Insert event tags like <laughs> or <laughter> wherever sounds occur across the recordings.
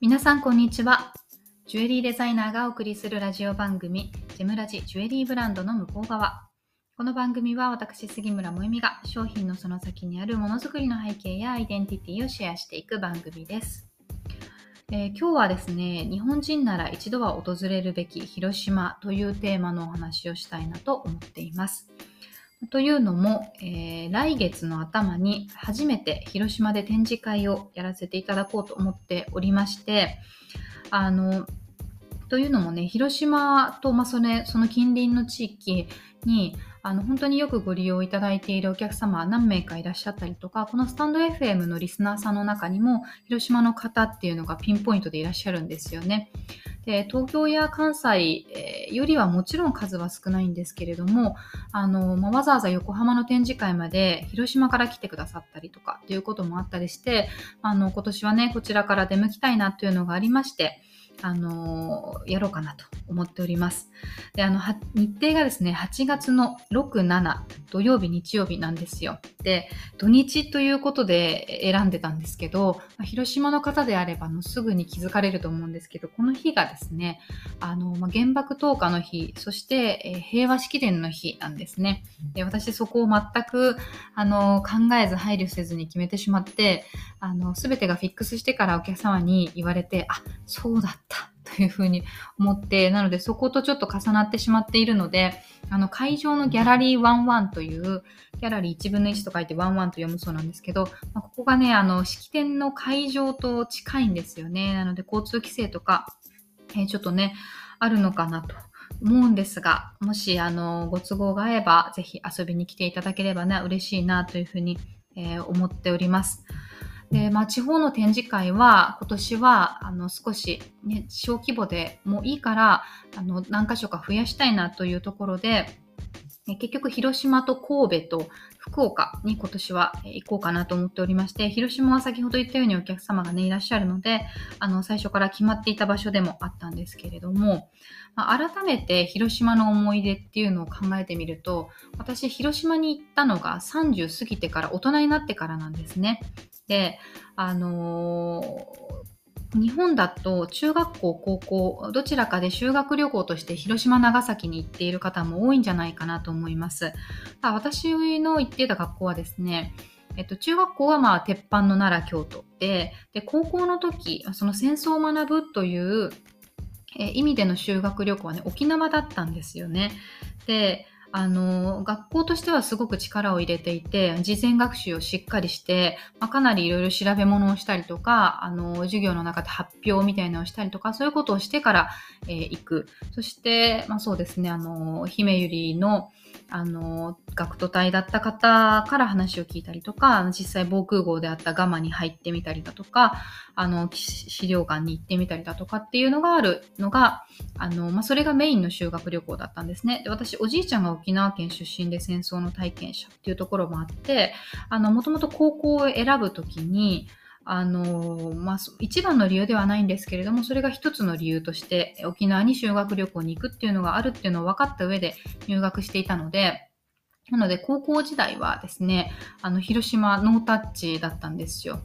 皆さんこんにちは。ジュエリーデザイナーがお送りするラジオ番組、ジェムラジジュエリーブランドの向こう側。この番組は私、杉村萌実が商品のその先にあるものづくりの背景やアイデンティティをシェアしていく番組です。えー、今日はですね、日本人なら一度は訪れるべき広島というテーマのお話をしたいなと思っています。というのも、えー、来月の頭に初めて広島で展示会をやらせていただこうと思っておりまして、あの、というのもね、広島と、まあ、それ、その近隣の地域に、あの、本当によくご利用いただいているお客様は何名かいらっしゃったりとか、このスタンド FM のリスナーさんの中にも、広島の方っていうのがピンポイントでいらっしゃるんですよね。で東京や関西、え、よりはもちろん数は少ないんですけれどもあの、まあ、わざわざ横浜の展示会まで広島から来てくださったりとかっていうこともあったりしてあの今年はねこちらから出向きたいなというのがありましてあのやろうかなと。思っております。で、あの、日程がですね、8月の6、7、土曜日、日曜日なんですよ。で、土日ということで選んでたんですけど、ま広島の方であればのすぐに気づかれると思うんですけど、この日がですね、あの、ま原爆投下の日、そして、え平和式典の日なんですね。で、私そこを全く、あの、考えず配慮せずに決めてしまって、あの、すべてがフィックスしてからお客様に言われて、あ、そうだったというふうに思って、なのでそことちょっと重なってしまっているので、あの会場のギャラリー11という、ギャラリー1分の1と書いて11と読むそうなんですけど、まあ、ここがね、あの式典の会場と近いんですよね。なので交通規制とか、えー、ちょっとね、あるのかなと思うんですが、もしあのご都合が合えば、ぜひ遊びに来ていただければな、嬉しいなというふうに、えー、思っております。で、まあ、地方の展示会は今年はあの少し、ね、小規模でもいいからあの何箇所か増やしたいなというところで結局広島と神戸と福岡に今年は行こうかなと思っておりまして、広島は先ほど言ったようにお客様がね、いらっしゃるので、あの、最初から決まっていた場所でもあったんですけれども、まあ、改めて広島の思い出っていうのを考えてみると、私、広島に行ったのが30過ぎてから大人になってからなんですね。で、あのー、日本だと中学校、高校、どちらかで修学旅行として広島、長崎に行っている方も多いんじゃないかなと思います。私の行っていた学校はですね、えっと、中学校はまあ鉄板の奈良、京都で、で、高校の時、その戦争を学ぶという、え意味での修学旅行はね、沖縄だったんですよね。で、あの学校としてはすごく力を入れていて事前学習をしっかりして、まあ、かなりいろいろ調べ物をしたりとかあの授業の中で発表みたいなのをしたりとかそういうことをしてから、えー、行く。そして、まあ、そうですねあの姫ゆりのあの、学徒隊だった方から話を聞いたりとか、実際防空壕であったガマに入ってみたりだとか、あの、資料館に行ってみたりだとかっていうのがあるのが、あの、まあ、それがメインの修学旅行だったんですね。で、私、おじいちゃんが沖縄県出身で戦争の体験者っていうところもあって、あの、もともと高校を選ぶときに、あのまあ、一番の理由ではないんですけれども、それが一つの理由として、沖縄に修学旅行に行くっていうのがあるっていうのを分かった上で入学していたので、なので、高校時代はですね、あの、広島ノータッチだったんですよ。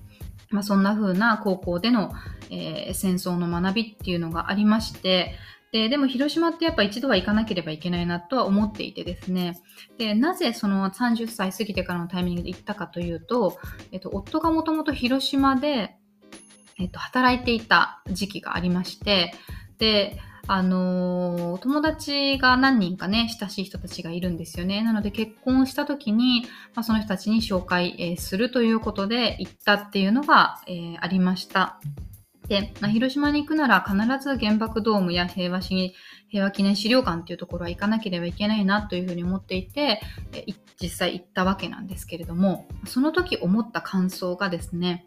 まあ、そんな風な高校での、えー、戦争の学びっていうのがありまして、で、でも広島ってやっぱ一度は行かなければいけないなとは思っていてですね。で、なぜその30歳過ぎてからのタイミングで行ったかというと、えっと、夫がもともと広島で、えっと、働いていた時期がありまして、で、あのー、友達が何人かね、親しい人たちがいるんですよね。なので結婚した時に、まあ、その人たちに紹介、えー、するということで行ったっていうのが、えー、ありました。で、まあ、広島に行くなら必ず原爆ドームや平和市平和記念資料館っていうところは行かなければいけないなというふうに思っていて、実際行ったわけなんですけれども、その時思った感想がですね、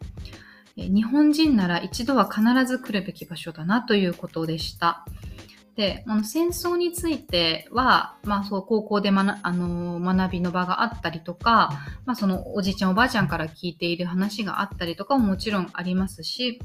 日本人なら一度は必ず来るべき場所だなということでした。で、あの戦争については、まあそう、高校で、ま、あの学びの場があったりとか、まあそのおじいちゃんおばあちゃんから聞いている話があったりとかももちろんありますし、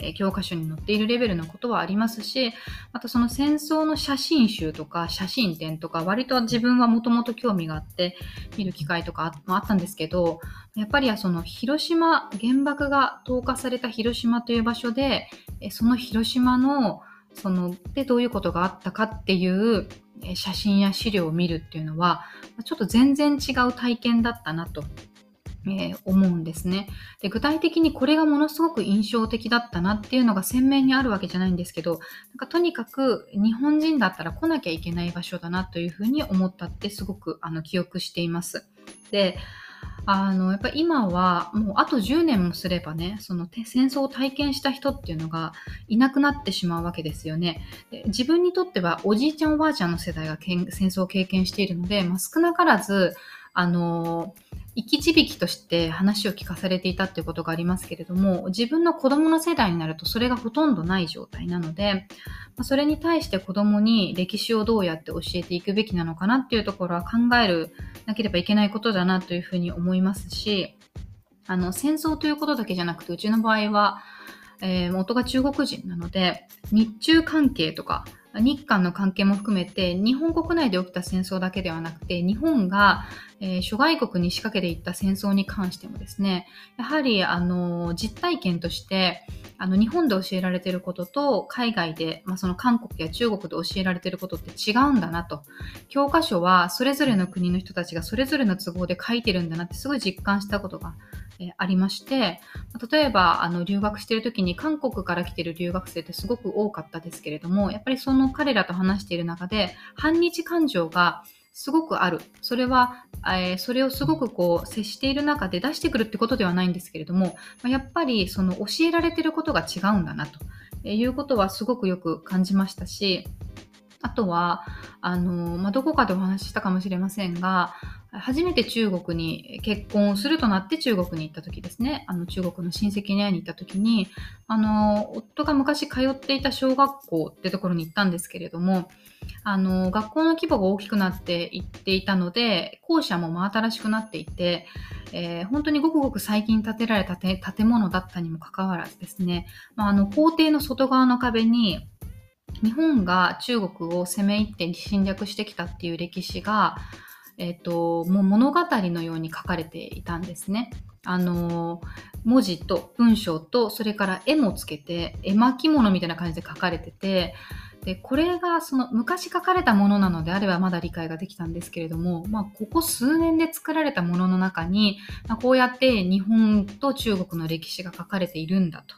え教科書に載っているレベルのことはありますし、またその戦争の写真集とか写真展とか、割と自分はもともと興味があって見る機会とかもあったんですけど、やっぱりその広島、原爆が投下された広島という場所で、その広島のそのでどういうことがあったかっていう写真や資料を見るっていうのはちょっと全然違う体験だったなとえー、思うんですねで。具体的にこれがものすごく印象的だったなっていうのが鮮明にあるわけじゃないんですけど、なんかとにかく日本人だったら来なきゃいけない場所だなというふうに思ったってすごくあの記憶しています。で、あのやっぱ今はもうあと10年もすればねその戦争を体験した人っていうのがいなくなってしまうわけですよねで自分にとってはおじいちゃんおばあちゃんの世代が戦争を経験しているので、まあ、少なからずあの生き字引として話を聞かされていたっていうことがありますけれども自分の子供の世代になるとそれがほとんどない状態なのでそれに対して子供に歴史をどうやって教えていくべきなのかなっていうところは考えるなければいけないことだなというふうに思いますしあの戦争ということだけじゃなくてうちの場合は、えー、元が中国人なので日中関係とか日韓の関係も含めて日本国内で起きた戦争だけではなくて日本が、えー、諸外国に仕掛けていった戦争に関してもですねやはりあの実体験としてあの日本で教えられていることと海外で、まあ、その韓国や中国で教えられていることって違うんだなと。教科書はそれぞれの国の人たちがそれぞれの都合で書いてるんだなってすごい実感したことがえありまして例えばあの留学してる時に韓国から来てる留学生ってすごく多かったですけれどもやっぱりその彼らと話している中で反日感情がすごくある。それは、えー、それをすごくこう接している中で出してくるってことではないんですけれども、まやっぱりその教えられてることが違うんだなということはすごくよく感じましたし、あとは、あの、まあ、どこかでお話ししたかもしれませんが、初めて中国に結婚をするとなって中国に行った時ですね、あの中国の親戚に会いに行った時に、あの、夫が昔通っていた小学校ってところに行ったんですけれども、あの、学校の規模が大きくなっていっていたので、校舎も真新しくなっていて、えー、本当にごくごく最近建てられた建物だったにもかかわらずですね、まあ、あの校庭の外側の壁に日本が中国を攻め入って侵略してきたっていう歴史が、えっ、ー、と、もう物語のように書かれていたんですね。あの、文字と文章と、それから絵もつけて、絵巻物みたいな感じで書かれてて、で、これがその昔書かれたものなのであればまだ理解ができたんですけれども、まあ、ここ数年で作られたものの中に、まあ、こうやって日本と中国の歴史が書かれているんだと。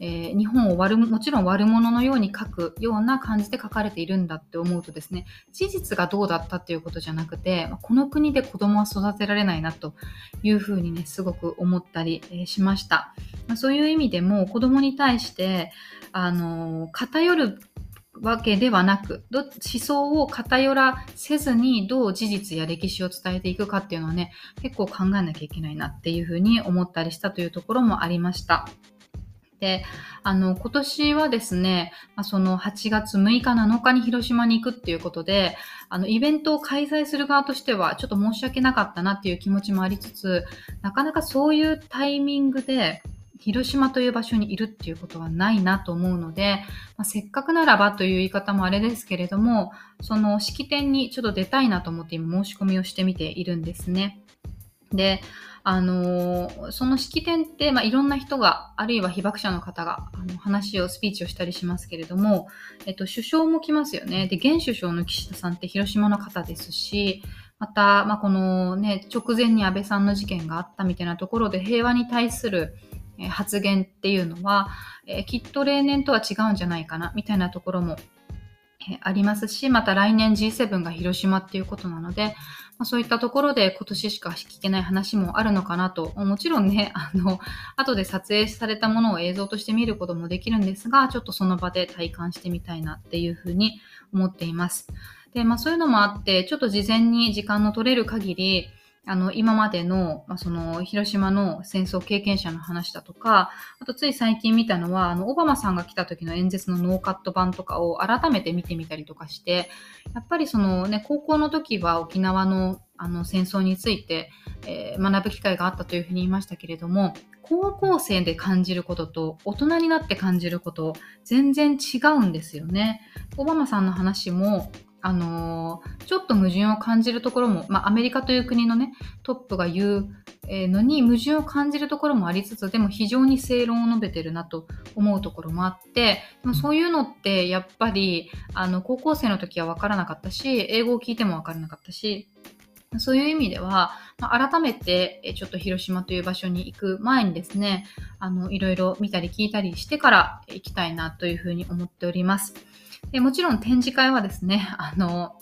えー、日本を悪もちろん悪者のように書くような感じで書かれているんだって思うとですね事実がどうだったっていうことじゃなくてこの国で子供は育てられないなというふうにねすごく思ったり、しました、まあ、そういう意味でも子供に対してあの偏るわけではなく思想を偏らせずにどう事実や歴史を伝えていくかっていうのはね結構考えなきゃいけないなっていうふうに思ったりしたというところもありました。で、あの、今年はですね、まあ、その8月6日7日に広島に行くっていうことで、あの、イベントを開催する側としては、ちょっと申し訳なかったなっていう気持ちもありつつ、なかなかそういうタイミングで、広島という場所にいるっていうことはないなと思うので、まあ、せっかくならばという言い方もあれですけれども、その式典にちょっと出たいなと思って今申し込みをしてみているんですね。で、あのー、その式典って、まあ、いろんな人が、あるいは被爆者の方があの話を、スピーチをしたりしますけれども、えっと、首相も来ますよね。で、現首相の岸田さんって広島の方ですし、また、まあ、このね、直前に安倍さんの事件があったみたいなところで平和に対する発言っていうのは、えー、きっと例年とは違うんじゃないかな、みたいなところもありますし、また来年 G7 が広島っていうことなので、まあ、そういったところで今年しか聞けない話もあるのかなと、もちろんね、<laughs> あの、後で撮影されたものを映像として見ることもできるんですが、ちょっとその場で体感してみたいなっていうふうに思っています。で、まあそういうのもあって、ちょっと事前に時間の取れる限り、あの、今までの、まあ、その、広島の戦争経験者の話だとか、あとつい最近見たのは、あの、オバマさんが来た時の演説のノーカット版とかを改めて見てみたりとかして、やっぱりそのね、高校の時は沖縄のあの戦争について、えー、学ぶ機会があったというふうに言いましたけれども高校生で感じることと大人になって感じること全然違うんですよね。オバマさんの話もあのー、ちょっと矛盾を感じるところも、まあ、アメリカという国のね、トップが言うのに矛盾を感じるところもありつつ、でも非常に正論を述べてるなと思うところもあって、でもそういうのってやっぱり、あの、高校生の時は分からなかったし、英語を聞いても分からなかったし、そういう意味では、まあ、改めてちょっと広島という場所に行く前にですね、あの、いろいろ見たり聞いたりしてから行きたいなというふうに思っております。でもちろん展示会はですね、あの、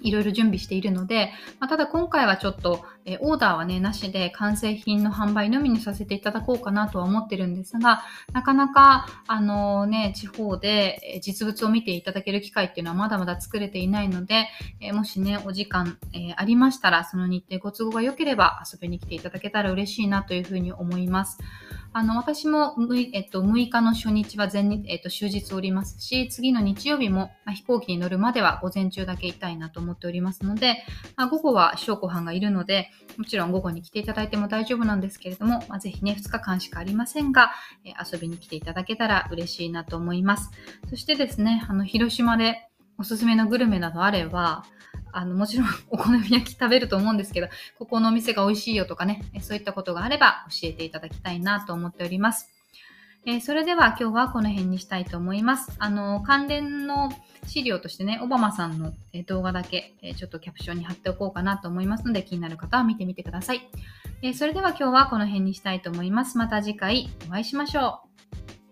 いろいろ準備しているので、まあ、ただ今回はちょっと、えオーダーはね、なしで完成品の販売のみにさせていただこうかなとは思ってるんですが、なかなか、あのね、地方で実物を見ていただける機会っていうのはまだまだ作れていないので、えもしね、お時間、えありましたら、その日程ご都合が良ければ遊びに来ていただけたら嬉しいなというふうに思います。あの、私も6、えっと、6日の初日は前日、えっと、終日おりますし、次の日曜日も、ま、飛行機に乗るまでは午前中だけいたいなと思っておりますので、まあ、午後は翔子班がいるので、もちろん午後に来ていただいても大丈夫なんですけれども、まあ、ぜひね、2日間しかありませんが、え遊びに来ていただけたら嬉しいなと思います。そしてですね、あの、広島でおすすめのグルメなどあれば、あの、もちろん <laughs> お好み焼き食べると思うんですけど、ここのお店が美味しいよとかね、そういったことがあれば教えていただきたいなと思っております。えー、それでは今日はこの辺にしたいと思います。あの、関連の資料としてね、オバマさんの動画だけ、えちょっとキャプションに貼っておこうかなと思いますので、気になる方は見てみてください。えそれでは今日はこの辺にしたいと思います。また次回お会いしましょう。